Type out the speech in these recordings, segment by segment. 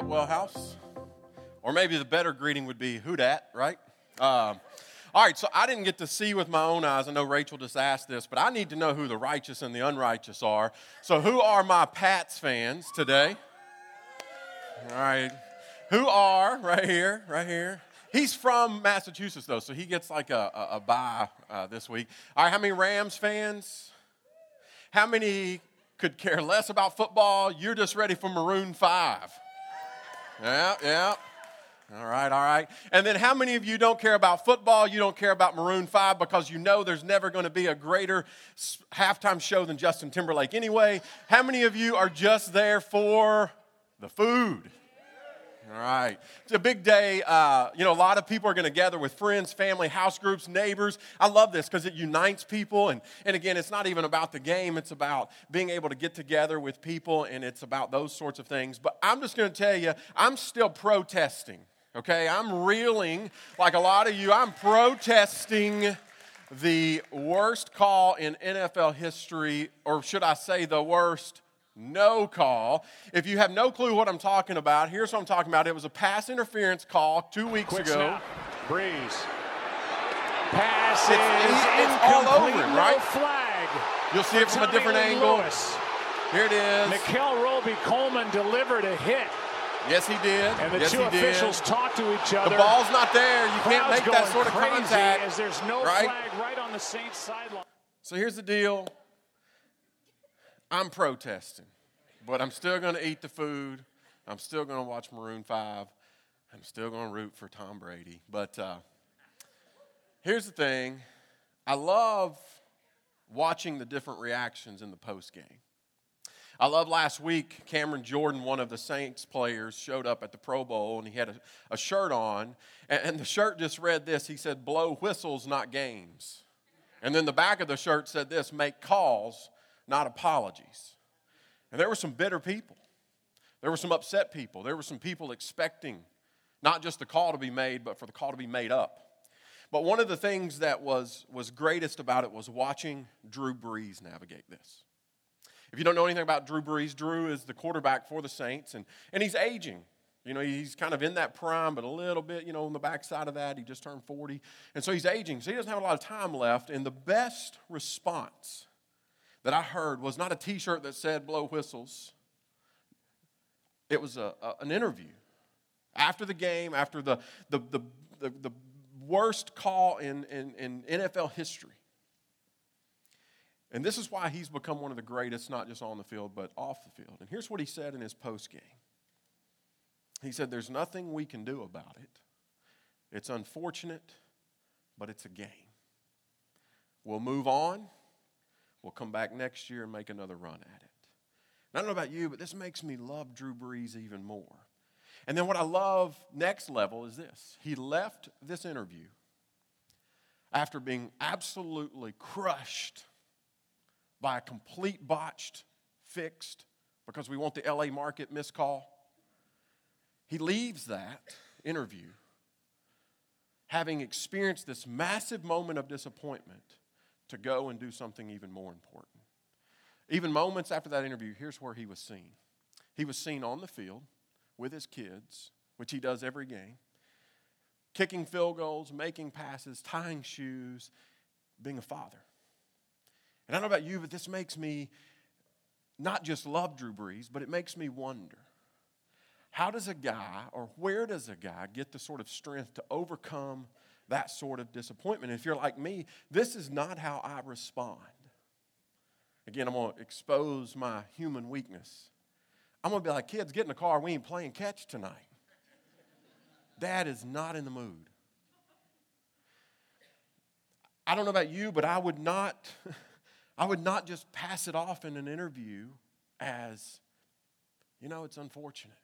up, Well House? Or maybe the better greeting would be, Who dat, right? Um, all right, so I didn't get to see with my own eyes. I know Rachel just asked this, but I need to know who the righteous and the unrighteous are. So, who are my Pats fans today? All right. Who are, right here, right here? He's from Massachusetts, though, so he gets like a, a, a bye uh, this week. All right, how many Rams fans? How many could care less about football? You're just ready for Maroon 5. Yeah, yeah. All right, all right. And then how many of you don't care about football? You don't care about Maroon 5 because you know there's never going to be a greater halftime show than Justin Timberlake anyway. How many of you are just there for the food? All right. It's a big day. Uh, you know, a lot of people are going to gather with friends, family, house groups, neighbors. I love this because it unites people. And, and again, it's not even about the game, it's about being able to get together with people, and it's about those sorts of things. But I'm just going to tell you, I'm still protesting, okay? I'm reeling like a lot of you. I'm protesting the worst call in NFL history, or should I say, the worst no call. If you have no clue what I'm talking about, here's what I'm talking about. It was a pass interference call two weeks Quick ago. Snap. Brees. Pass It's, is it's, all over, incomplete. right? No flag. You'll see it from a different Lee angle. Lewis. Here it is. Mikel Roby Coleman delivered a hit, Yes, he did. and the yes, two officials talked to each other. The ball's not there. You can't make that sort of contact. As there's no right? flag right on the Saints sideline. So here's the deal. I'm protesting, but I'm still going to eat the food. I'm still going to watch Maroon 5. I'm still going to root for Tom Brady. But uh, here's the thing I love watching the different reactions in the post game. I love last week, Cameron Jordan, one of the Saints players, showed up at the Pro Bowl and he had a, a shirt on. And, and the shirt just read this He said, Blow whistles, not games. And then the back of the shirt said this Make calls, not apologies. And there were some bitter people. There were some upset people. There were some people expecting not just the call to be made, but for the call to be made up. But one of the things that was, was greatest about it was watching Drew Brees navigate this. If you don't know anything about Drew Brees, Drew is the quarterback for the Saints, and, and he's aging. You know, he's kind of in that prime, but a little bit, you know, on the backside of that. He just turned 40. And so he's aging, so he doesn't have a lot of time left. And the best response that I heard was not a t shirt that said blow whistles, it was a, a, an interview. After the game, after the, the, the, the, the worst call in, in, in NFL history. And this is why he's become one of the greatest, not just on the field, but off the field. And here's what he said in his post game He said, There's nothing we can do about it. It's unfortunate, but it's a game. We'll move on. We'll come back next year and make another run at it. And I don't know about you, but this makes me love Drew Brees even more. And then what I love next level is this he left this interview after being absolutely crushed by a complete botched, fixed, because we want the LA market miscall. He leaves that interview having experienced this massive moment of disappointment to go and do something even more important. Even moments after that interview, here's where he was seen. He was seen on the field with his kids, which he does every game, kicking field goals, making passes, tying shoes, being a father. And I don't know about you, but this makes me not just love Drew Brees, but it makes me wonder how does a guy, or where does a guy get the sort of strength to overcome that sort of disappointment? If you're like me, this is not how I respond. Again, I'm going to expose my human weakness. I'm going to be like, kids, get in the car. We ain't playing catch tonight. Dad is not in the mood. I don't know about you, but I would not, I would not just pass it off in an interview as, you know, it's unfortunate.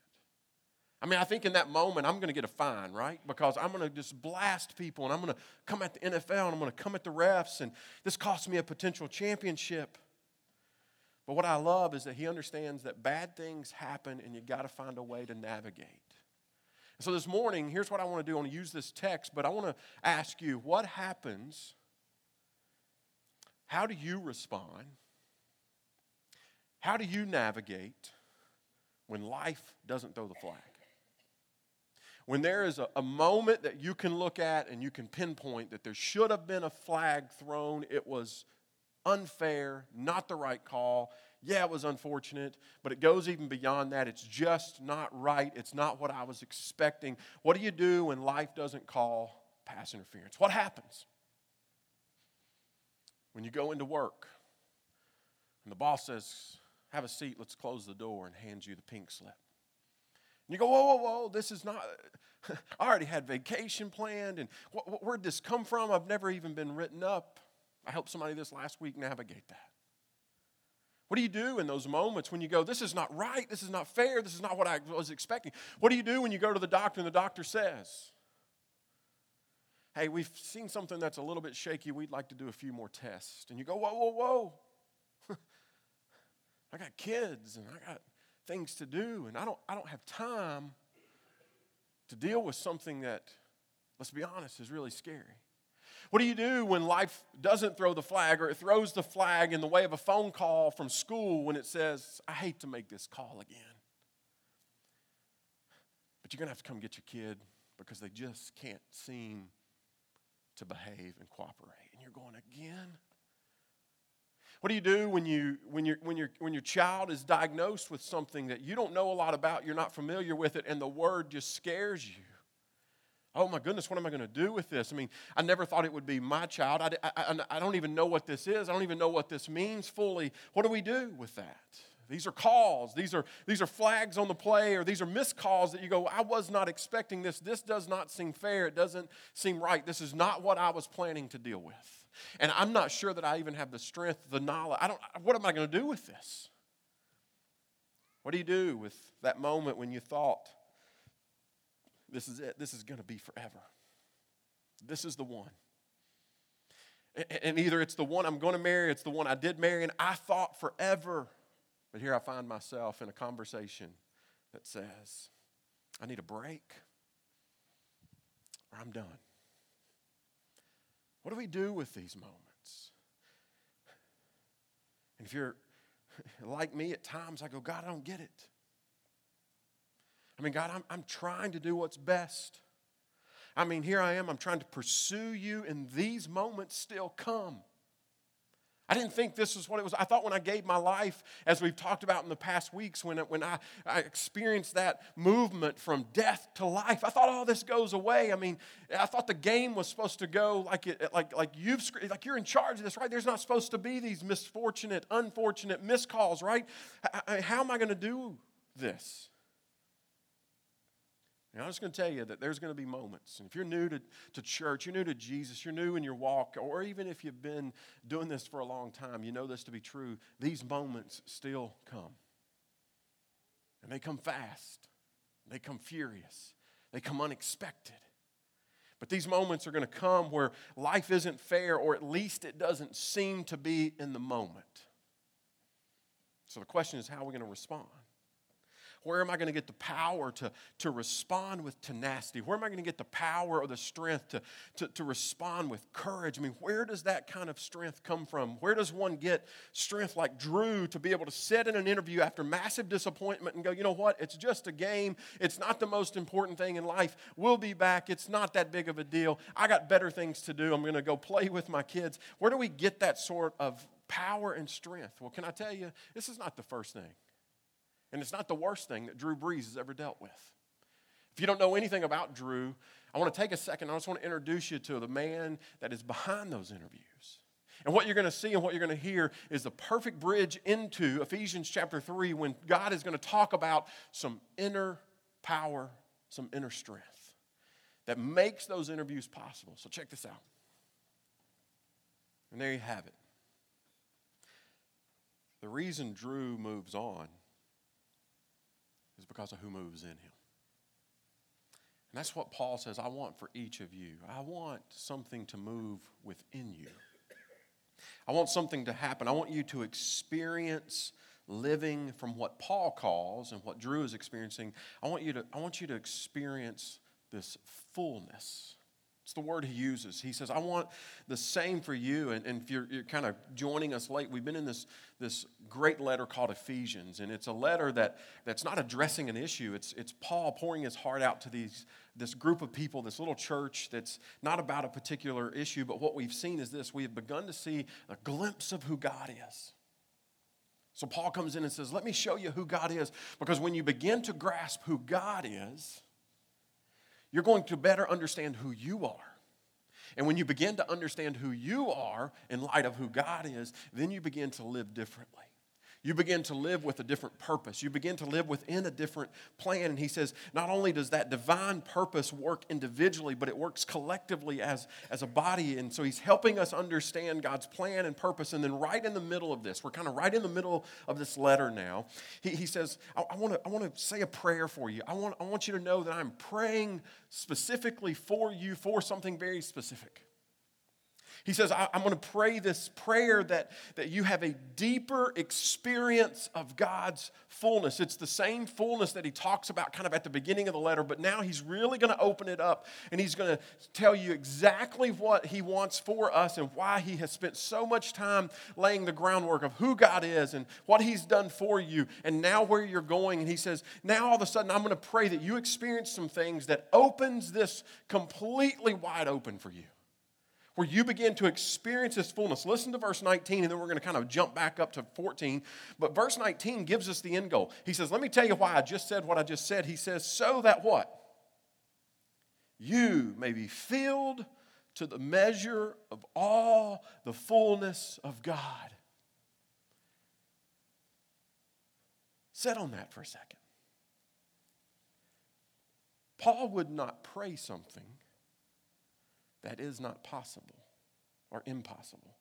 I mean, I think in that moment I'm going to get a fine, right? Because I'm going to just blast people and I'm going to come at the NFL and I'm going to come at the refs and this costs me a potential championship. But what I love is that he understands that bad things happen and you got to find a way to navigate. So this morning, here's what I want to do. I want to use this text, but I want to ask you what happens? How do you respond? How do you navigate when life doesn't throw the flag? When there is a, a moment that you can look at and you can pinpoint that there should have been a flag thrown, it was unfair, not the right call. Yeah, it was unfortunate, but it goes even beyond that. It's just not right. It's not what I was expecting. What do you do when life doesn't call pass interference? What happens? When you go into work and the boss says, Have a seat, let's close the door, and hands you the pink slip. You go, Whoa, whoa, whoa, this is not. I already had vacation planned, and where'd this come from? I've never even been written up. I helped somebody this last week navigate that. What do you do in those moments when you go, This is not right, this is not fair, this is not what I was expecting? What do you do when you go to the doctor and the doctor says, Hey, we've seen something that's a little bit shaky, we'd like to do a few more tests? And you go, Whoa, whoa, whoa. I got kids and I got things to do, and I don't, I don't have time to deal with something that, let's be honest, is really scary. What do you do when life doesn't throw the flag or it throws the flag in the way of a phone call from school when it says, I hate to make this call again? But you're going to have to come get your kid because they just can't seem to behave and cooperate. And you're going, again? What do you do when, you, when, you when, you when your child is diagnosed with something that you don't know a lot about, you're not familiar with it, and the word just scares you? oh my goodness, what am I going to do with this? I mean, I never thought it would be my child. I, I, I, don't even know what this is. I don't even know what this means fully. What do we do with that? These are calls. These are, these are flags on the play, or these are missed calls that you go, I was not expecting this. This does not seem fair. It doesn't seem right. This is not what I was planning to deal with. And I'm not sure that I even have the strength, the knowledge. I don't, what am I going to do with this? What do you do with that moment when you thought, this is it. This is going to be forever. This is the one. And either it's the one I'm going to marry, it's the one I did marry, and I thought forever. But here I find myself in a conversation that says, I need a break or I'm done. What do we do with these moments? And if you're like me at times, I go, God, I don't get it. I mean, God, I'm, I'm trying to do what's best. I mean, here I am, I'm trying to pursue you, and these moments still come. I didn't think this was what it was. I thought when I gave my life, as we've talked about in the past weeks, when, when I, I experienced that movement from death to life, I thought all oh, this goes away. I mean, I thought the game was supposed to go like, it, like, like, you've, like you're in charge of this, right? There's not supposed to be these misfortunate, unfortunate miscalls, right? How am I going to do this? And I'm just going to tell you that there's going to be moments. And if you're new to, to church, you're new to Jesus, you're new in your walk, or even if you've been doing this for a long time, you know this to be true. These moments still come. And they come fast, they come furious, they come unexpected. But these moments are going to come where life isn't fair, or at least it doesn't seem to be in the moment. So the question is, how are we going to respond? Where am I going to get the power to, to respond with tenacity? Where am I going to get the power or the strength to, to, to respond with courage? I mean, where does that kind of strength come from? Where does one get strength like Drew to be able to sit in an interview after massive disappointment and go, you know what? It's just a game. It's not the most important thing in life. We'll be back. It's not that big of a deal. I got better things to do. I'm going to go play with my kids. Where do we get that sort of power and strength? Well, can I tell you, this is not the first thing. And it's not the worst thing that Drew Brees has ever dealt with. If you don't know anything about Drew, I want to take a second. I just want to introduce you to the man that is behind those interviews. And what you're going to see and what you're going to hear is the perfect bridge into Ephesians chapter 3 when God is going to talk about some inner power, some inner strength that makes those interviews possible. So check this out. And there you have it. The reason Drew moves on is because of who moves in him. And that's what Paul says I want for each of you. I want something to move within you. I want something to happen. I want you to experience living from what Paul calls and what Drew is experiencing. I want you to, I want you to experience this fullness It's the word he uses. He says, I want the same for you. And, and if you're, you're, kind of joining us late, we've been in this, this great letter called Ephesians. And it's a letter that, that's not addressing an issue. It's, it's Paul pouring his heart out to these, this group of people, this little church that's not about a particular issue. But what we've seen is this we have begun to see a glimpse of who God is. So Paul comes in and says, Let me show you who God is. Because when you begin to grasp who God is, you're going to better understand who you are. And when you begin to understand who you are in light of who God is, then you begin to live differently. You begin to live with a different purpose. You begin to live within a different plan. And he says, not only does that divine purpose work individually, but it works collectively as, as a body. And so he's helping us understand God's plan and purpose. And then, right in the middle of this, we're kind of right in the middle of this letter now. He, he says, I, I want to say a prayer for you. I want, I want you to know that I'm praying specifically for you for something very specific. He says, I, am going to pray this prayer that, that you have a deeper experience of God's fullness. It's the same fullness that he talks about kind of at the beginning of the letter, but now he's really going to open it up and he's going to tell you exactly what he wants for us and why he has spent so much time laying the groundwork of who God is and what he's done for you and now where you're going. And he says, Now all of a sudden, I'm going to pray that you experience some things that opens this completely wide open for you where you begin to experience this fullness. Listen to verse 19, and then we're going to kind of jump back up to 14. But verse 19 gives us the end goal. He says, Let me tell you why I just said what I just said. He says, So that what? You may be filled to the measure of all the fullness of God. Sit on that for a second. Paul would not pray something that is not possible or impossible.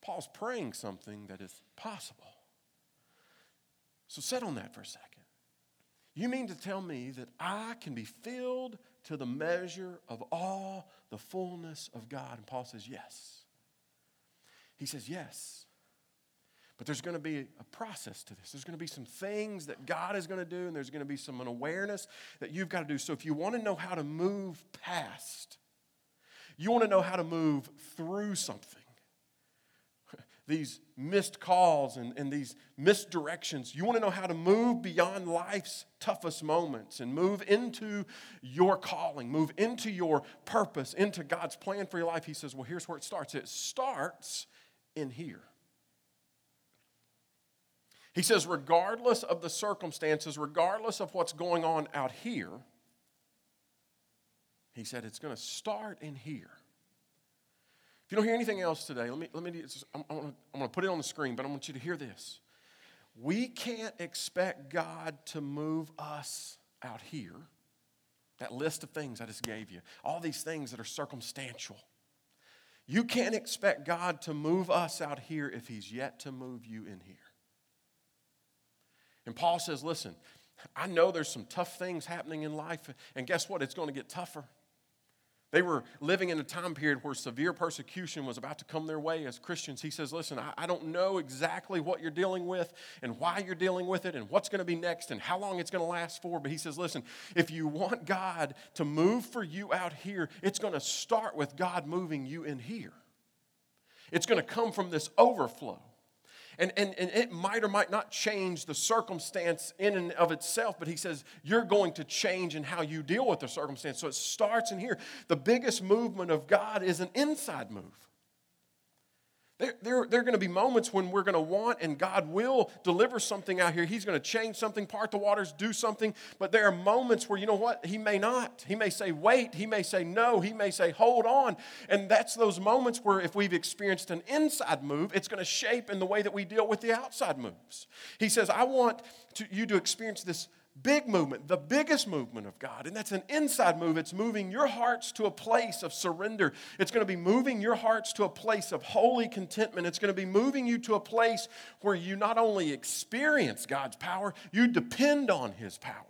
Paul's praying something that is possible. So sit on that for a second. You mean to tell me that I can be filled to the measure of all the fullness of God? And Paul says, Yes. He says, Yes. But there's going to be a process to this. There's going to be some things that God is going to do, and there's going to be some awareness that you've got to do. So if you want to know how to move past, you want to know how to move through something, these missed calls and, and these misdirections, you want to know how to move beyond life's toughest moments and move into your calling, move into your purpose, into God's plan for your life. He says, Well, here's where it starts. It starts in here. He says, regardless of the circumstances, regardless of what's going on out here, he said, it's going to start in here. If you don't hear anything else today, let me, let me I'm, I'm going to put it on the screen, but I want you to hear this. We can't expect God to move us out here. That list of things I just gave you, all these things that are circumstantial. You can't expect God to move us out here if He's yet to move you in here. And Paul says, listen, I know there's some tough things happening in life, and guess what? It's going to get tougher. They were living in a time period where severe persecution was about to come their way as Christians. He says, Listen, I, I don't know exactly what you're dealing with and why you're dealing with it and what's going to be next and how long it's going to last for. But he says, Listen, if you want God to move for you out here, it's going to start with God moving you in here. It's going to come from this overflow. And, and, and it might or might not change the circumstance in and of itself, but he says you're going to change in how you deal with the circumstance. So it starts in here. The biggest movement of God is an inside move. There, there, there are going to be moments when we're going to want, and God will deliver something out here. He's going to change something, part the waters, do something. But there are moments where, you know what? He may not. He may say, wait. He may say, no. He may say, hold on. And that's those moments where, if we've experienced an inside move, it's going to shape in the way that we deal with the outside moves. He says, I want to, you to experience this big movement, the biggest movement of God. And that's an inside move. It's moving your hearts to a place of surrender. It's going to be moving your hearts to a place of holy contentment. It's going to be moving you to a place where you not only experience God's power, you depend on His power.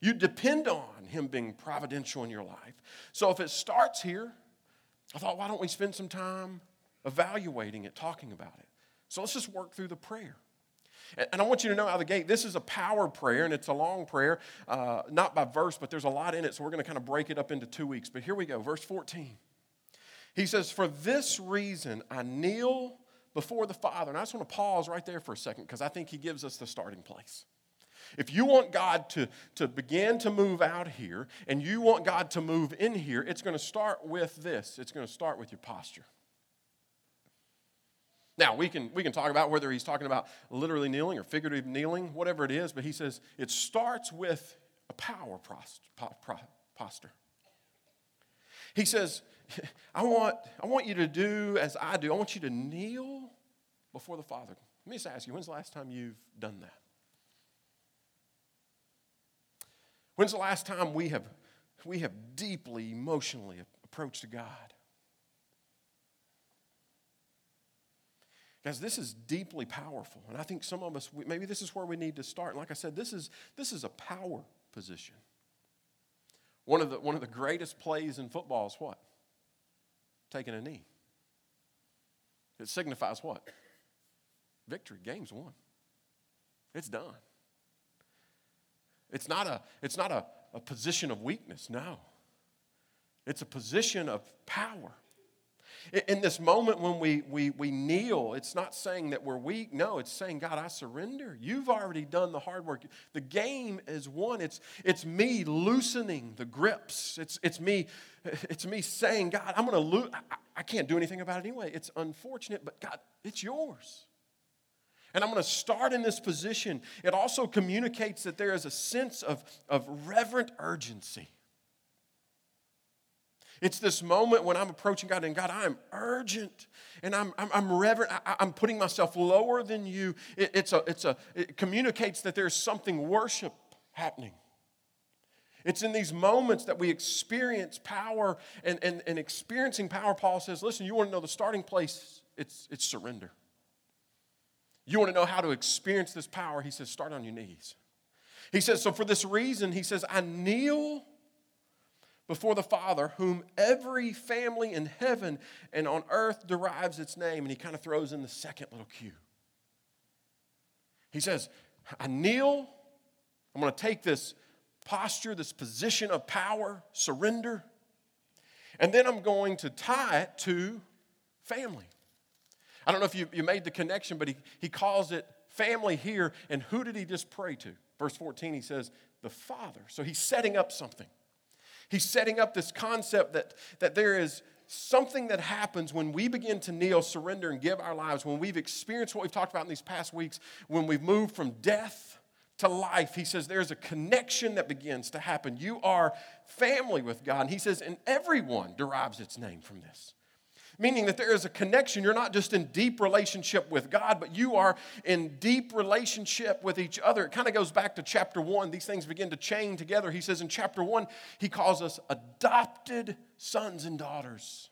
You depend on Him being providential in your life. So if it starts here, I thought, why don't we spend some time evaluating it, talking about it? So let's just work through the prayer. And I want you to know out of the gate, this is a power prayer, and it's a long prayer, uh, not by verse, but there's a lot in it, so we're going to kind of break it up into two weeks. But here we go, verse 14. He says, For this reason I kneel before the Father. And I just want to pause right there for a second because I think he gives us the starting place. If you want God to, to begin to move out here and you want God to move in here, it's going to start with this it's going to start with your posture. Now, we can, we can talk about whether he's talking about literally kneeling or figurative kneeling, whatever it is, but he says it starts with a power posture. He says, I want, I want you to do as I do. I want you to kneel before the Father. Let me just ask you, when's the last time you've done that? When's the last time we have, we have deeply, emotionally approached God? Guys, this is deeply powerful. And I think some of us, maybe this is where we need to start. Like I said, this is, this is a power position. One of, the, one of the greatest plays in football is what? taking a knee. It signifies what? Victory. Game's won. It's done. It's not a, it's not a, a position of weakness, no. It's a position of power. In this moment when we, we, we kneel, it's not saying that we're weak. No, it's saying, God, I surrender. You've already done the hard work. The game is won. It's, it's me loosening the grips. It's, it's, me, it's me saying, God, I'm going to lose. I, I can't do anything about it anyway. It's unfortunate, but God, it's yours. And I'm going to start in this position. It also communicates that there is a sense of, of reverent urgency. It's this moment when I'm approaching God and God, I'm urgent and I'm, I'm, I'm reverent. I, am putting myself lower than you. It, it's a, it's a, it communicates that there's something worship happening. It's in these moments that we experience power and, and, and experiencing power. Paul says, listen, you want to know the starting place? It's, it's surrender. You want to know how to experience this power? He says, start on your knees. He says, so for this reason, he says, I kneel before the Father, whom every family in heaven and on earth derives its name. And he kind of throws in the second little cue. He says, I kneel. I'm going to take this posture, this position of power, surrender, and then I'm going to tie it to family. I don't know if you, you made the connection, but he, he calls it family here. And who did he just pray to? Verse 14, he says, the Father. So he's setting up something. He's setting up this concept that, that there is something that happens when we begin to kneel, surrender, and give our lives, when we've experienced what we've talked about in these past weeks, when we've moved from death to life. He says there's a connection that begins to happen. You are family with God. And he says, and everyone derives its name from this meaning that there is a connection. You're not just in deep relationship with God, but you are in deep relationship with each other. It kind of goes back to chapter one. These things begin to chain together. He says in chapter one, he calls us adopted sons and daughters.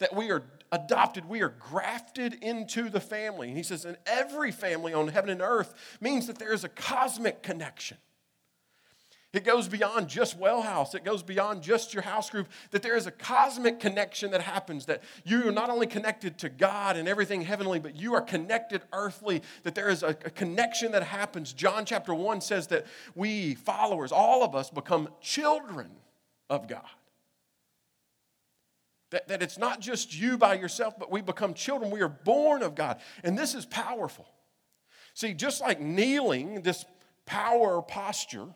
That we are adopted, we are grafted into the family. And he says, and every family on heaven and earth means that there is a cosmic connection. It goes beyond just well house. It goes beyond just your house group. That there is a cosmic connection that happens. That you are not only connected to God and everything heavenly, but you are connected earthly. That there is a, a connection that happens. John chapter 1 says that we, followers, all of us, become children of God. That, that it's not just you by yourself, but we become children. We are born of God. And this is powerful. See, just like kneeling, this power posture,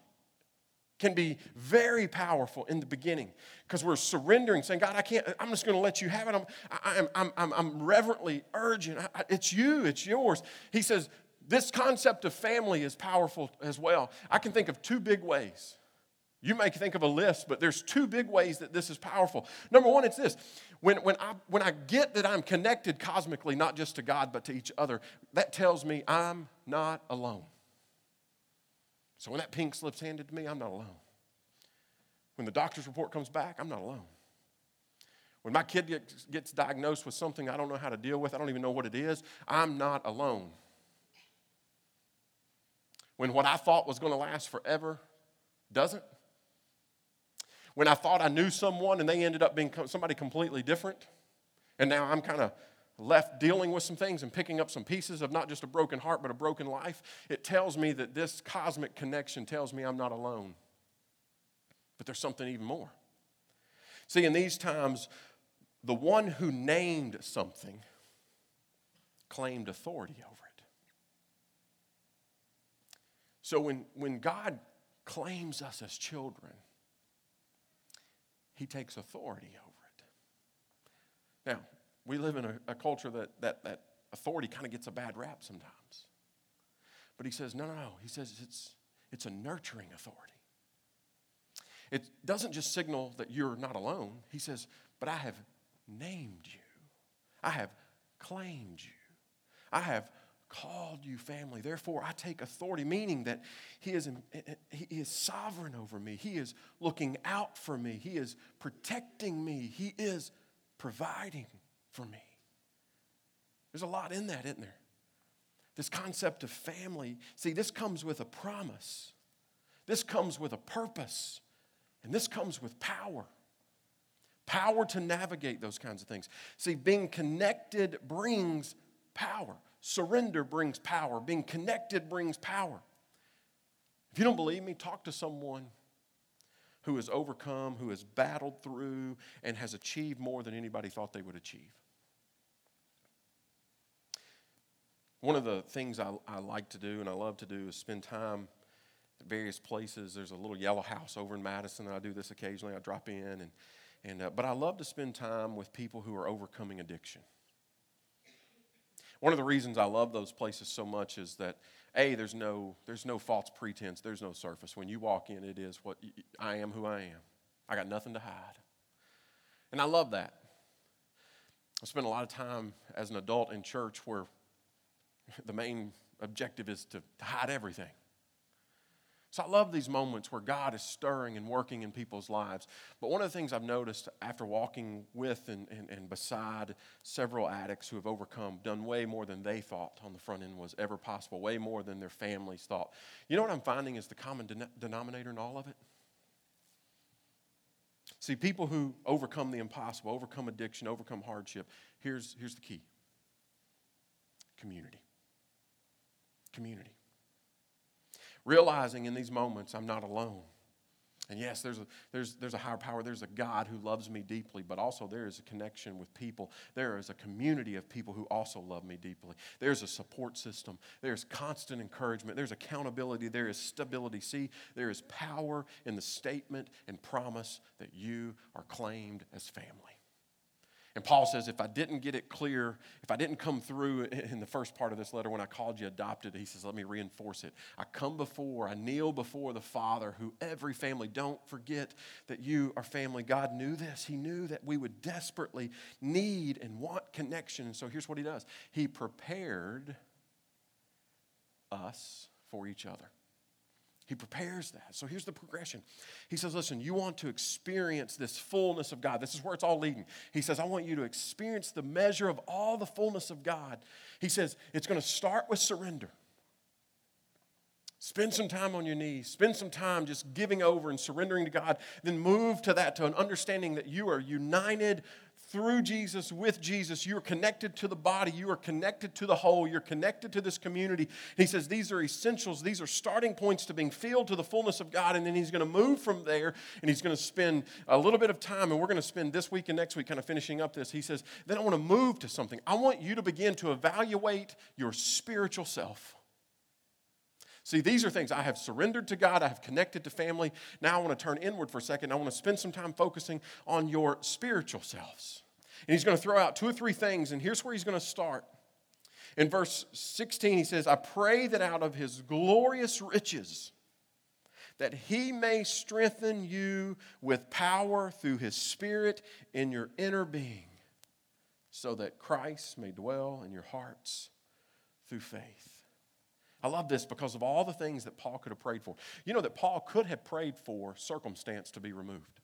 can be very powerful in the beginning because we're surrendering, saying, God, I can't, I'm just going to let you have it. I'm, I'm, I'm, I'm, reverently urgent. I, it's you, it's yours. He says, this concept of family is powerful as well. I can think of two big ways. You may think of a list, but there's two big ways that this is powerful. Number one, it's this. When, when, I, when I get that I'm connected cosmically, not just to God, but to each other, that tells me I'm not alone. So when that pink slip's handed to me, I'm not alone. When the doctor's report comes back, I'm not alone. When my kid gets, diagnosed with something I don't know how to deal with, I don't even know what it is, I'm not alone. When what I thought was going to last forever doesn't. When I thought I knew someone and they ended up being somebody completely different, and now I'm kind of left dealing with some things and picking up some pieces of not just a broken heart, but a broken life, it tells me that this cosmic connection tells me I'm not alone. But there's something even more. See, in these times, the one who named something claimed authority over it. So when, when God claims us as children, he takes authority over it. Now, we live in a, a culture that, that, that authority kind of gets a bad rap sometimes. But he says, no, no, no. He says it's, it's a nurturing authority. It doesn't just signal that you're not alone. He says, but I have named you, I have claimed you, I have called you family. Therefore, I take authority, meaning that he is, eh, eh, he is sovereign over me. He is looking out for me. He is protecting me. He is providing for me. There's a lot in that, isn't there? This concept of family. See, this comes with a promise, this comes with a purpose, and this comes with power. Power to navigate those kinds of things. See, being connected brings power. Surrender brings power. Being connected brings power. If you don't believe me, talk to someone who has overcome, who has battled through, and has achieved more than anybody thought they would achieve. One of the things I, I like to do and I love to do is spend time at various places. There's a little yellow house over in Madison, and I do this occasionally. I drop in, and, and uh, but I love to spend time with people who are overcoming addiction. One of the reasons I love those places so much is that a there's no there's no false pretense, there's no surface. When you walk in, it is what I am who I am. I got nothing to hide, and I love that. I spent a lot of time as an adult in church where the main objective is to, to hide everything. So I love these moments where God is stirring and working in people's lives. But one of the things I've noticed after walking with and, and, and, beside several addicts who have overcome, done way more than they thought on the front end was ever possible, way more than their families thought. You know what I'm finding is the common den- denominator in all of it? See, people who overcome the impossible, overcome addiction, overcome hardship, here's, here's the key community. Community realizing in these moments I'm not alone. And yes, there's a, there's, there's a higher power. There's a God who loves me deeply, but also there is a connection with people. There is a community of people who also love me deeply. There's a support system. There's constant encouragement. There's accountability. There is stability. See, there is power in the statement and promise that you are claimed as family. And Paul says, if I didn't get it clear, if I didn't come through in the first part of this letter when I called you adopted, he says, let me reinforce it. I come before, I kneel before the Father who every family, don't forget that you are family. God knew this. He knew that we would desperately need and want connection. And so here's what he does He prepared us for each other. He prepares that. So here's the progression. He says, Listen, you want to experience this fullness of God. This is where it's all leading. He says, I want you to experience the measure of all the fullness of God. He says, It's going to start with surrender. Spend some time on your knees. Spend some time just giving over and surrendering to God. Then move to that, to an understanding that you are united through Jesus, with Jesus, you're connected to the body, you are connected to the whole, you're connected to this community. He says these are essentials, these are starting points to being filled to the fullness of God, and then he's going to move from there and he's going to spend a little bit of time, and we're going to spend this week and next week kind of finishing up this. He says, then I want to move to something. I want you to begin to evaluate your spiritual self. See, these are things I have surrendered to God, I have connected to family. Now I want to turn inward for a second. I want to spend some time focusing on your spiritual selves. And he's going to throw out two or three things, and here's where he's going to start. In verse 16, he says, I pray that out of his glorious riches, that he may strengthen you with power through his spirit in your inner being, so that Christ may dwell in your hearts through faith. I love this because of all the things that Paul could have prayed for. You know that Paul could have prayed for circumstance to be removed.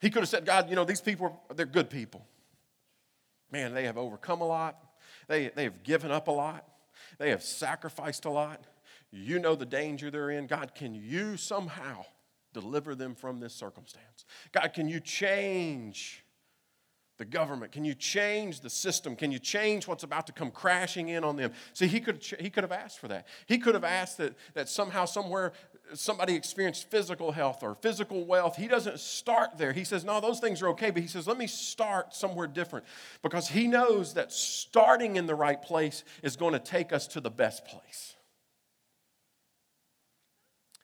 He could have said, God, you know, these people, they're good people. Man, they have overcome a lot. They, they have given up a lot. They have sacrificed a lot. You know the danger they're in. God, can you somehow deliver them from this circumstance? God, can you change the government? Can you change the system? Can you change what's about to come crashing in on them? See, he could, he could have asked for that. He could have asked that, that somehow, somewhere, somebody experienced physical health or physical wealth. He doesn't start there. He says, No, those things are okay, but he says, Let me start somewhere different because he knows that starting in the right place is going to take us to the best place.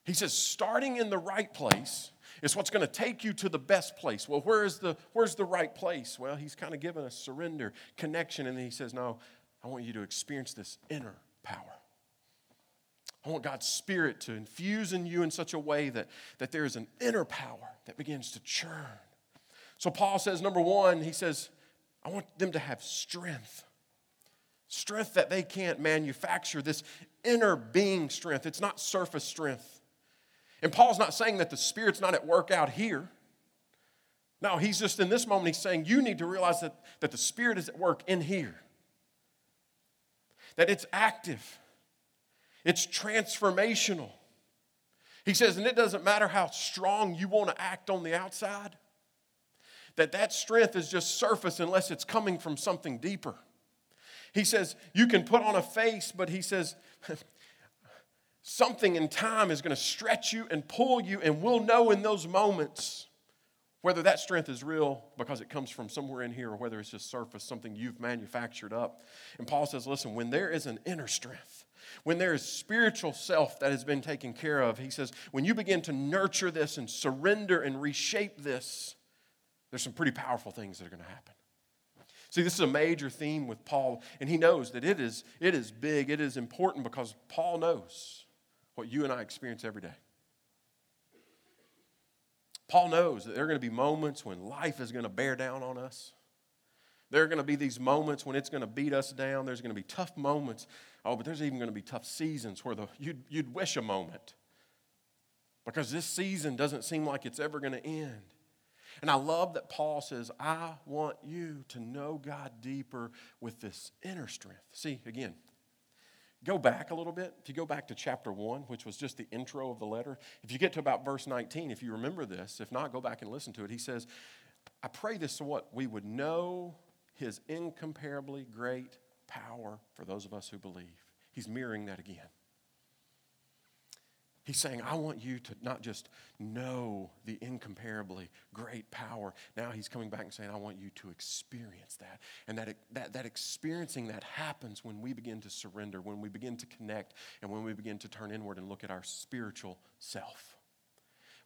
He says, Starting in the right place is what's going to take you to the best place. Well, where is the, where's the right place? Well, he's kind of given us surrender, connection, and then he says, No, I want you to experience this inner power. I want God's Spirit to infuse in you in such a way that, that there is an inner power that begins to churn. So Paul says, number one, he says, I want them to have strength. Strength that they can't manufacture, this inner being strength. It's not surface strength. And Paul's not saying that the Spirit's not at work out here. No, he's just in this moment, he's saying you need to realize that, that the Spirit is at work in here, that it's active, it's transformational. He says, and it doesn't matter how strong you want to act on the outside, that that strength is just surface unless it's coming from something deeper. He says, you can put on a face, but he says, something in time is going to stretch you and pull you, and we'll know in those moments whether that strength is real because it comes from somewhere in here or whether it's just surface, something you've manufactured up. And Paul says, listen, when there is an inner strength, when there is spiritual self that has been taken care of, he says, when you begin to nurture this and surrender and reshape this, there's some pretty powerful things that are going to happen. See, this is a major theme with Paul, and he knows that it is, it is big, it is important because Paul knows what you and I experience every day. Paul knows that there are going to be moments when life is going to bear down on us. There are going to be these moments when it's going to beat us down. There's going to be tough moments. Oh, but there's even going to be tough seasons where the, you'd, you'd wish a moment because this season doesn't seem like it's ever going to end. And I love that Paul says, I want you to know God deeper with this inner strength. See, again, Go back a little bit. If you go back to chapter 1, which was just the intro of the letter, if you get to about verse 19, if you remember this, if not, go back and listen to it. He says, I pray this so what? We would know his incomparably great power for those of us who believe. He's mirroring that again. He's saying, I want you to not just know the incomparably great power. Now he's coming back and saying, I want you to experience that. And that, that, that experiencing that happens when we begin to surrender, when we begin to connect, and when we begin to turn inward and look at our spiritual self.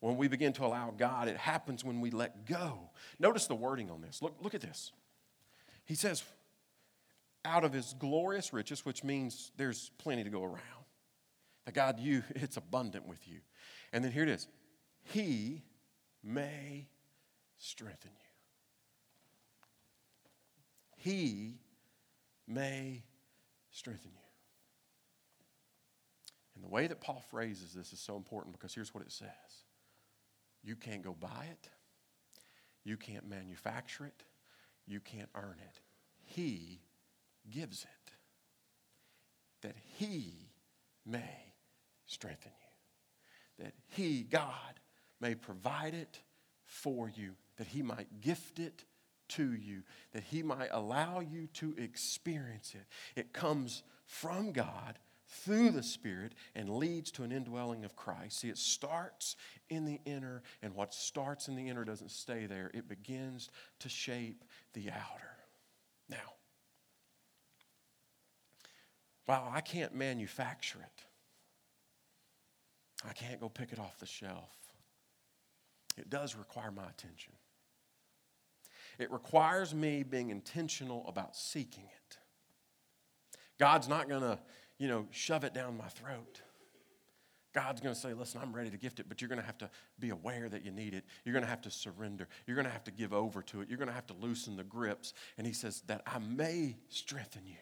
When we begin to allow God, it happens when we let go. Notice the wording on this. Look, look at this. He says, out of his glorious riches, which means there's plenty to go around that God, you, it's abundant with you. And then here it is He may strengthen you. He may strengthen you. And the way that Paul phrases this is so important because here's what it says You can't go buy it, you can't manufacture it, you can't earn it. He gives it. That He may strengthen you. That He, God, may provide it for you, that He might gift it to you, that He might allow you to experience it. It comes from God through the Spirit and leads to an indwelling of Christ. See, it starts in the inner, and what starts in the inner doesn't stay there, it begins to shape the outer. Now, wow, I can't manufacture it. I can't go pick it off the shelf. It does require my attention. It requires me being intentional about seeking it. God's not going to, you know, shove it down my throat. God's going to say, listen, I'm ready to gift it, but you're going to have to be aware that you need it. You're going to have to surrender. You're going to have to give over to it. You're going to have to loosen the grips. And he says, that I may strengthen you.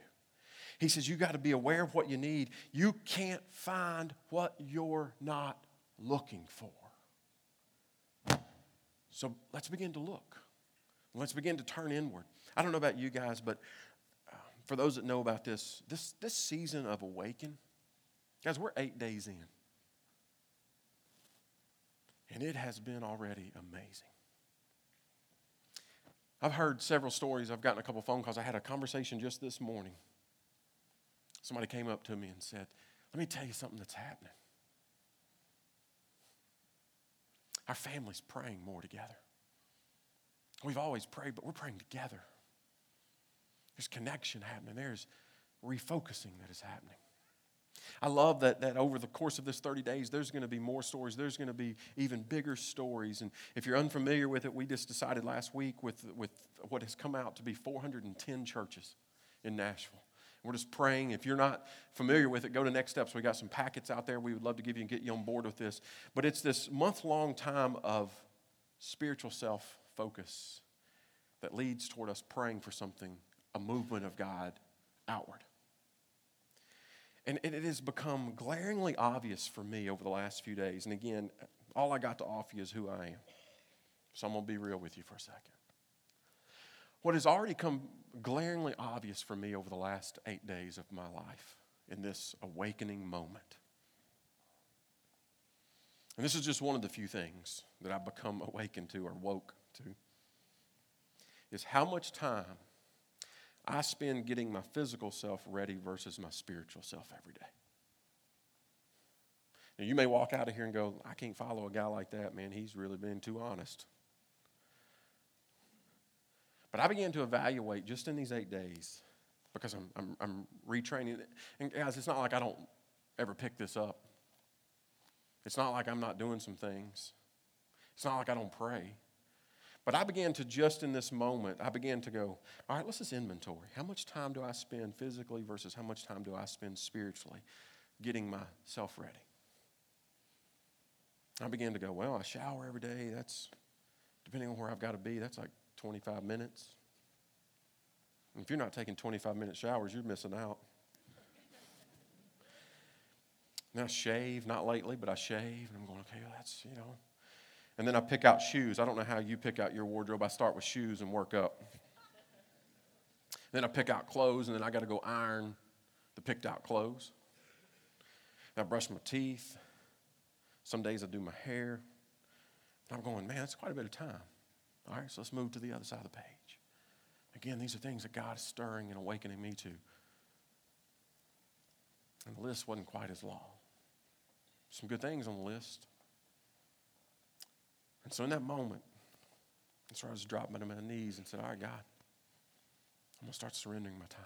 He says, You got to be aware of what you need. You can't find what you're not looking for. So let's begin to look. Let's begin to turn inward. I don't know about you guys, but uh, for those that know about this, this, this season of awaken, guys, we're eight days in. And it has been already amazing. I've heard several stories. I've gotten a couple phone calls. I had a conversation just this morning. Somebody came up to me and said, Let me tell you something that's happening. Our family's praying more together. We've always prayed, but we're praying together. There's connection happening, there's refocusing that is happening. I love that, that over the course of this 30 days, there's going to be more stories. There's going to be even bigger stories. And if you're unfamiliar with it, we just decided last week with, with what has come out to be 410 churches in Nashville. We're just praying. If you're not familiar with it, go to Next Steps. We got some packets out there. We would love to give you and get you on board with this. But it's this month long time of spiritual self focus that leads toward us praying for something, a movement of God outward. And it has become glaringly obvious for me over the last few days. And again, all I got to offer you is who I am. So I'm going to be real with you for a second. What has already come glaringly obvious for me over the last eight days of my life in this awakening moment. And this is just one of the few things that I've become awakened to or woke to is how much time I spend getting my physical self ready versus my spiritual self every day. Now, you may walk out of here and go, I can't follow a guy like that, man. He's really been too honest. But I began to evaluate just in these eight days because I'm, I'm, I'm retraining. And guys, it's not like I don't ever pick this up. It's not like I'm not doing some things. It's not like I don't pray. But I began to just in this moment, I began to go, all right, let's just inventory. How much time do I spend physically versus how much time do I spend spiritually getting myself ready? I began to go, well, I shower every day. That's, depending on where I've got to be, that's like 25 minutes. And if you're not taking 25 minute showers, you're missing out. Now, I shave, not lately, but I shave, and I'm going, okay, well, that's, you know, and then I pick out shoes. I don't know how you pick out your wardrobe. I start with shoes and work up. Then I pick out clothes, and then I got to go iron the picked out clothes. I brush my teeth. Some days I do my hair. And I'm going, man, that's quite a bit of time. All right, so let's move to the other side of the page. Again, these are things that God is stirring and awakening me to. And the list wasn't quite as long. Some good things on the list. And so in that moment, that's where I was dropping to my knees and said, All right, God, I'm going to start surrendering my time.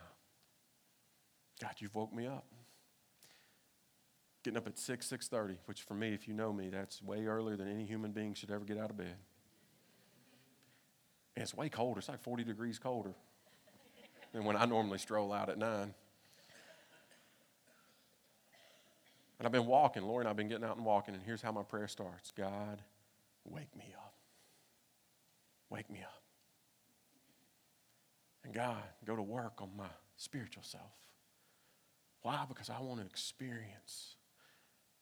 God, you've woke me up. Getting up at 6, 6.30, which for me, if you know me, that's way earlier than any human being should ever get out of bed. And it's way colder. It's like 40 degrees colder than when I normally stroll out at 9. And I've been walking. Lori and I've been getting out and walking, and here's how my prayer starts God, Wake me up. Wake me up. And God, go to work on my spiritual self. Why? Because I want to experience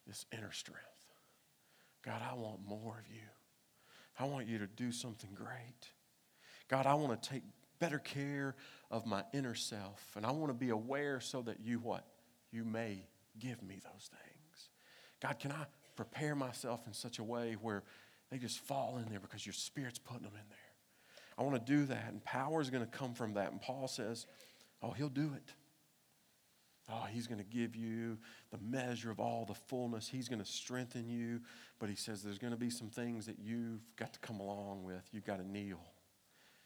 this inner strength. God, I want more of you. I want you to do something great. God, I want to take better care of my inner self. And I want to be aware so that you what? You may give me those things. God, can I prepare myself in such a way where they just fall in there because your Spirit's putting them in there. I want to do that, and power is going to come from that. And Paul says, Oh, he'll do it. Oh, he's going to give you the measure of all the fullness. He's going to strengthen you. But he says there's going to be some things that you've got to come along with. You've got to kneel.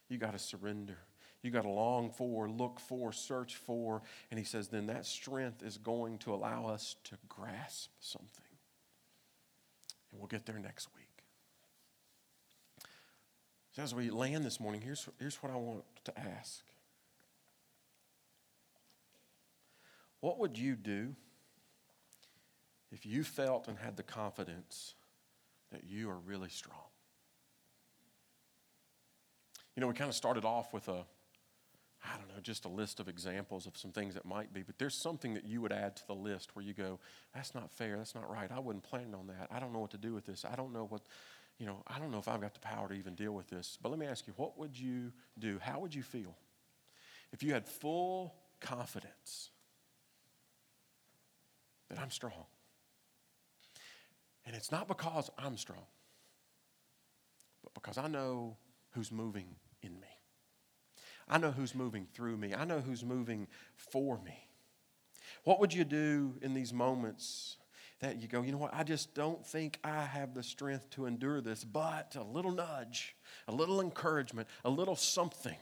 You've got to surrender. You've got to long for, look for, search for. And he says then that strength is going to allow us to grasp something. And we'll get there next week. So as we land this morning, here's, here's what I want to ask. What would you do if you felt and had the confidence that you are really strong? You know, we kind of started off with a, I don't know, just a list of examples of some things that might be, but there's something that you would add to the list where you go, that's not fair, that's not right, I wasn't planning on that, I don't know what to do with this, I don't know what, you know, I don't know if I've got the power to even deal with this, but let me ask you, what would you do? How would you feel if you had full confidence that I'm strong? And it's not because I'm strong, but because I know who's moving in me. I know who's moving through me, I know who's moving for me. What would you do in these moments that you go, you know what, I just don't think I have the strength to endure this, but a little nudge, a little encouragement, a little something.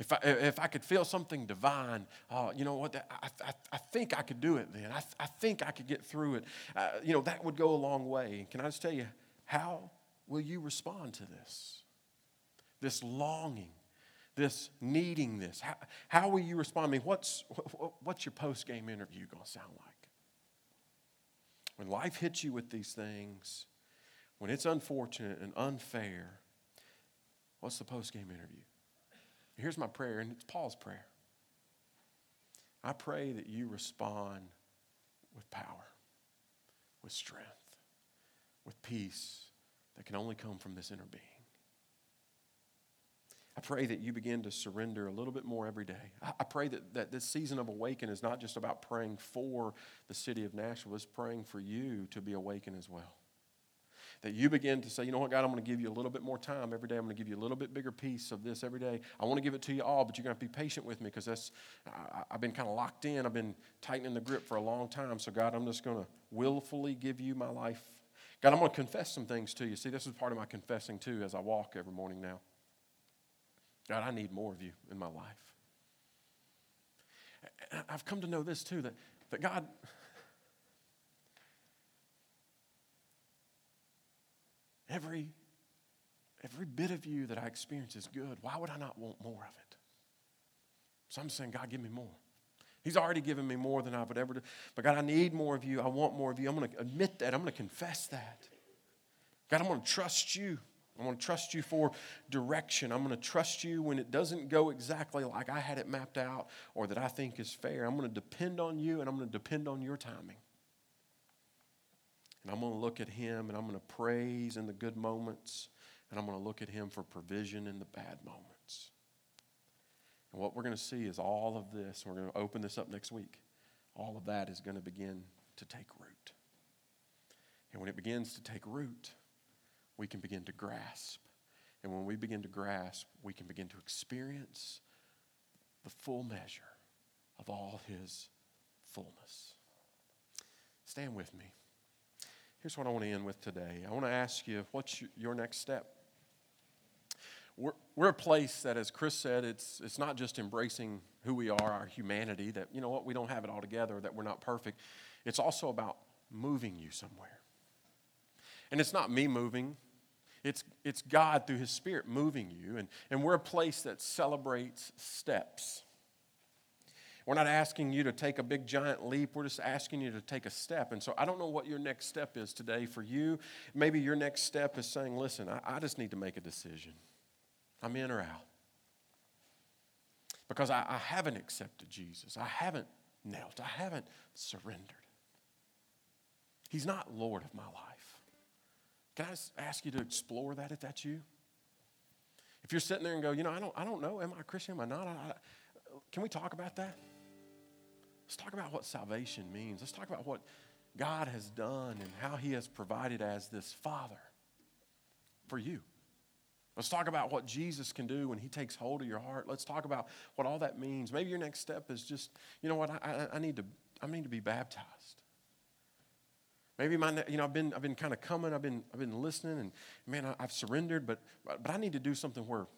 If I, if I could feel something divine, uh, you know what, I, I, I think I could do it then. I, I think I could get through it. Uh, you know, that would go a long way. Can I just tell you, how will you respond to this? This longing, this needing this. How, how will you respond? I mean, what's, what, what's your post game interview going to sound like? When life hits you with these things, when it's unfortunate and unfair, what's the post game interview? Here's my prayer, and it's Paul's prayer. I pray that you respond with power, with strength, with peace that can only come from this inner being. I pray that you begin to surrender a little bit more every day. I pray that, that this season of awaken is not just about praying for the city of Nashville, it's praying for you to be awakened as well. That you begin to say, you know what, God, I'm going to give you a little bit more time every day. I'm going to give you a little bit bigger piece of this every day. I want to give it to you all, but you're going to have to be patient with me because that's I, I've been kind of locked in. I've been tightening the grip for a long time. So, God, I'm just going to willfully give you my life. God, I'm going to confess some things to you. See, this is part of my confessing too as I walk every morning now. God, I need more of you in my life. I've come to know this too that, that God, every, every bit of you that I experience is good. Why would I not want more of it? So I'm saying, God, give me more. He's already given me more than I would ever do. But God, I need more of you. I want more of you. I'm going to admit that. I'm going to confess that. God, I'm going to trust you. I'm going to trust you for direction. I'm going to trust you when it doesn't go exactly like I had it mapped out or that I think is fair. I'm going to depend on you and I'm going to depend on your timing. And I'm going to look at Him and I'm going to praise in the good moments and I'm going to look at Him for provision in the bad moments. And what we're going to see is all of this. We're going to open this up next week. All of that is going to begin to take root. And when it begins to take root, we can begin to grasp. And when we begin to grasp, we can begin to experience the full measure of all His fullness. Stand with me. Here's what I want to end with today. I want to ask you, what's your next step? We're, we're a place that, as Chris said, it's, it's not just embracing who we are, our humanity, that, you know what, we don't have it all together, that we're not perfect. It's also about moving you somewhere. And it's not me moving, it's, it's God through His Spirit moving you. And, and we're a place that celebrates steps. We're not asking you to take a big giant leap. We're just asking you to take a step. And so I don't know what your next step is today for you. Maybe your next step is saying, listen, I, I just need to make a decision. I'm in or out. Because I, I haven't accepted Jesus. I haven't knelt. I haven't surrendered. He's not Lord of my life. Can I ask you to explore that if that's you? If you're sitting there and go, you know, I don't, I don't know, am I a Christian? Am I not? I, I, can we talk about that? Let's talk about what salvation means. Let's talk about what God has done and how He has provided as this Father for you. Let's talk about what Jesus can do when He takes hold of your heart. Let's talk about what all that means. Maybe your next step is just, you know what, I, I, I need, to, I need to be baptized. Maybe my, you know, I've been, I've been kind of coming, I've been, I've been listening, and man, I, have surrendered, but, but I need to do something where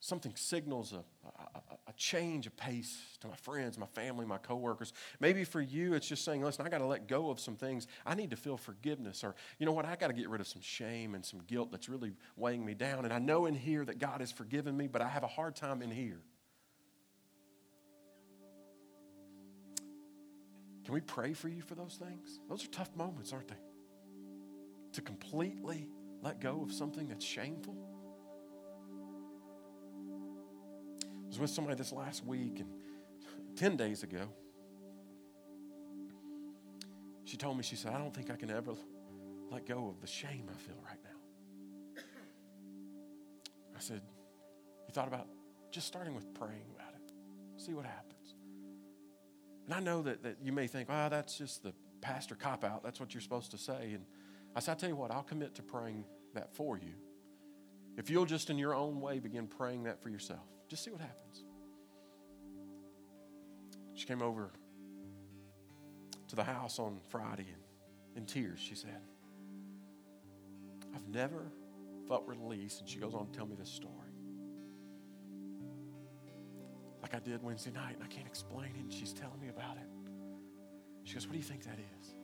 something signals a, a, a, change of pace to my friends, my family, my coworkers. Maybe for you, it's just saying, listen, I got to let go of some things. I need to feel forgiveness, or you know what, I got to get rid of some shame and some guilt that's really weighing me down. And I know in here that God has forgiven me, but I have a hard time in here. Can we pray for you for those things? Those are tough moments, aren't they? To completely let go of something that's shameful. I was with somebody this last week, and 10 days ago, she told me, she said, I don't think I can ever let go of the shame I feel right now. I said, You thought about just starting with praying about it, see what happens. And I know that, that you may think, oh, that's just the pastor cop out. That's what you're supposed to say. And I said, I'll tell you what, I'll commit to praying that for you. If you'll just in your own way begin praying that for yourself, just see what happens. She came over to the house on Friday and in tears, she said, I've never felt release. And she goes on to tell me this story. Like I did Wednesday night, and I can't explain it. And she's telling me about it. She goes, What do you think that is?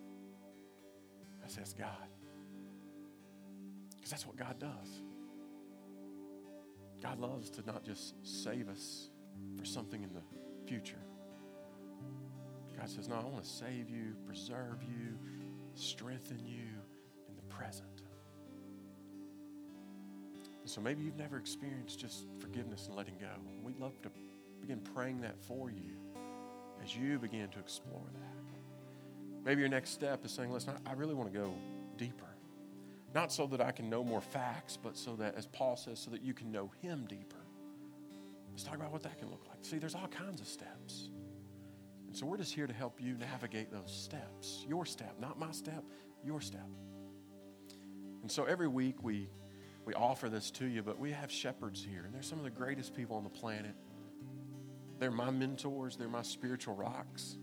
I said, It's God. Because that's what God does. God loves to not just save us for something in the future. God says, No, I want to save you, preserve you, strengthen you in the present. And so maybe you've never experienced just forgiveness and letting go. We'd love to begin praying that for you as you begin to explore that. Maybe your next step is saying, Listen, I really want to go deeper. Not so that I can know more facts, but so that, as Paul says, so that you can know Him deeper. Let's talk about what that can look like. See, there's all kinds of steps. And so we're just here to help you navigate those steps. Your step, not my step, your step. And so every week we, we offer this to you, but we have shepherds here, and they're some of the greatest people on the planet. They're my mentors, they're my spiritual rocks,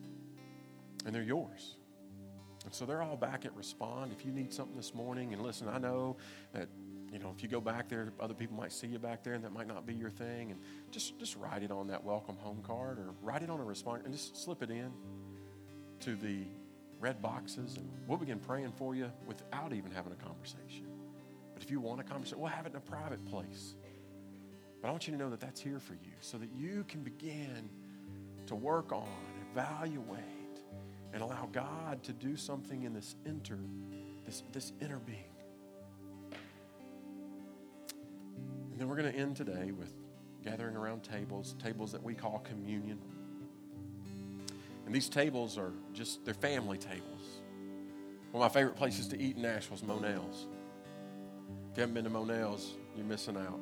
and they're yours. And so they're all back at Respond. If you need something this morning, and listen, I know that you know if you go back there, other people might see you back there, and that might not be your thing. And just just write it on that welcome home card, or write it on a Respond, and just slip it in to the red boxes, and we'll begin praying for you without even having a conversation. But if you want a conversation, we'll have it in a private place. But I want you to know that that's here for you, so that you can begin to work on, evaluate and allow God to do something in this inner, this, this inner being. And then we're going to end today with gathering around tables, tables that we call communion. And these tables are just, they're family tables. One of my favorite places to eat in Nashville is Monell's. If you haven't been to Monell's, you're missing out.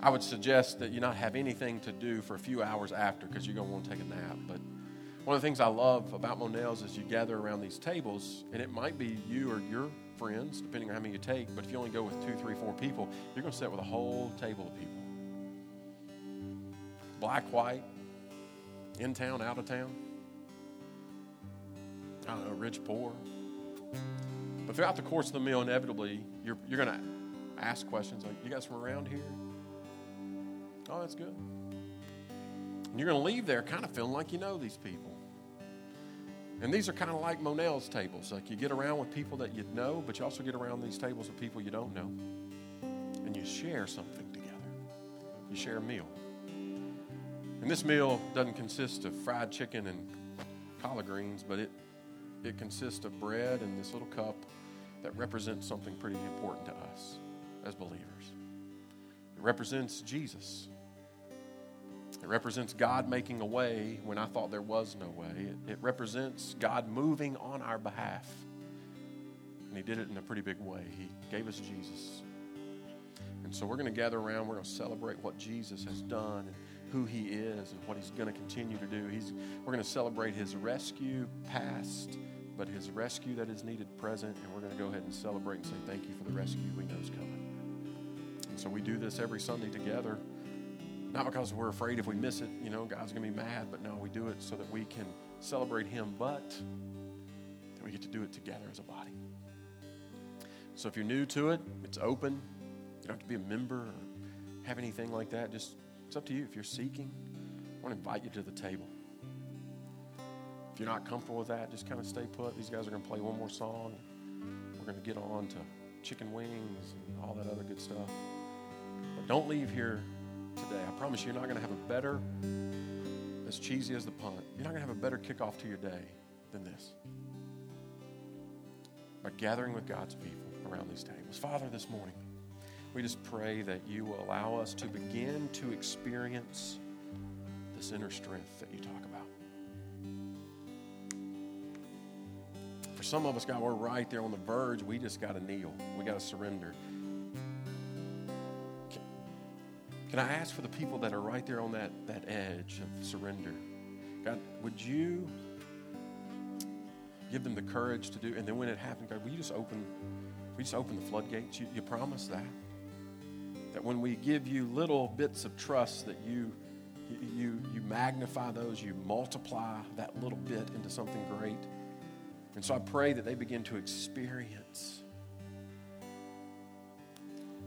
I would suggest that you not have anything to do for a few hours after because you're going to want to take a nap. But one of the things I love about Monell's is you gather around these tables, and it might be you or your friends, depending on how many you take, but if you only go with two, three, four people, you're going to sit with a whole table of people. Black, white, in town, out of town. I don't know, rich, poor. But throughout the course of the meal, inevitably, you're, you're going to ask questions like, You guys from around here? Oh, that's good. And you're going to leave there kind of feeling like you know these people. And these are kind of like Monell's tables. Like you get around with people that you know, but you also get around these tables with people you don't know. And you share something together. You share a meal. And this meal doesn't consist of fried chicken and collard greens, but it, it consists of bread and this little cup that represents something pretty important to us as believers. It represents Jesus. It represents God making a way when I thought there was no way. It, it, represents God moving on our behalf. And He did it in a pretty big way. He gave us Jesus. And so we're going to gather around. We're going to celebrate what Jesus has done and who He is and what He's going to continue to do. He's, we're going to celebrate His rescue past, but His rescue that is needed present. And we're going to go ahead and celebrate and say thank you for the rescue we know is coming. And so we do this every Sunday together. Not because we're afraid if we miss it, you know, God's going to be mad, but no, we do it so that we can celebrate Him, but that we get to do it together as a body. So if you're new to it, it's open. You don't have to be a member or have anything like that. Just it's up to you. If you're seeking, I want to invite you to the table. If you're not comfortable with that, just kind of stay put. These guys are going to play one more song. We're going to get on to chicken wings and all that other good stuff. But don't leave here today. I promise you, you're not going to have a better, as cheesy as the punt, you're not going to have a better kickoff to your day than this. By gathering with God's people around these tables. Father, this morning, we just pray that you will allow us to begin to experience this inner strength that you talk about. For some of us, God, we're right there on the verge. We just got to kneel. We got to surrender. Can I ask for the people that are right there on that, that edge of surrender? God, would you give them the courage to do, and then when it happens, God, will you just open We just open the floodgates. You, you promise that. That when we give you little bits of trust, that you, you, you magnify those, you multiply that little bit into something great. And so I pray that they begin to experience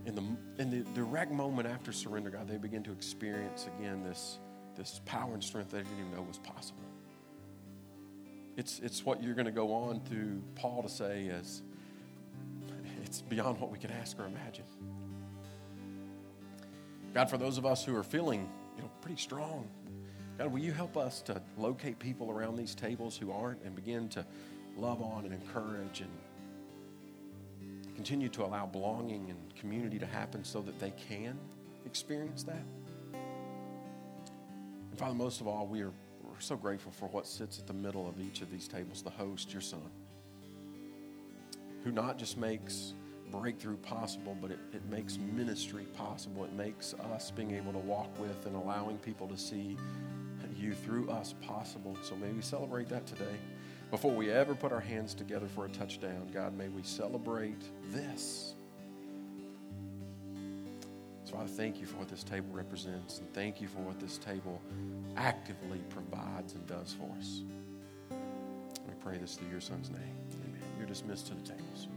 in the, in the direct moment after surrender, God, they begin to experience again this, this power and strength they didn't even know was possible. It's, it's what you're going to go on to Paul to say is it's beyond what we could ask or imagine. God, for those of us who are feeling you know, pretty strong, God, will you help us to locate people around these tables who aren't and begin to love on and encourage and continue to allow belonging and community to happen so that they can experience that. And Father, most of all, we are we're so grateful for what sits at the middle of each of these tables, the host, your son, who not just makes breakthrough possible, but it, it makes ministry possible. It makes us being able to walk with and allowing people to see you through us possible. So may we celebrate that today. Before we ever put our hands together for a touchdown, God, may we celebrate this. So I thank you for what this table represents, and thank you for what this table actively provides and does for us. We pray this through your son's name. Amen. You're dismissed to the tables.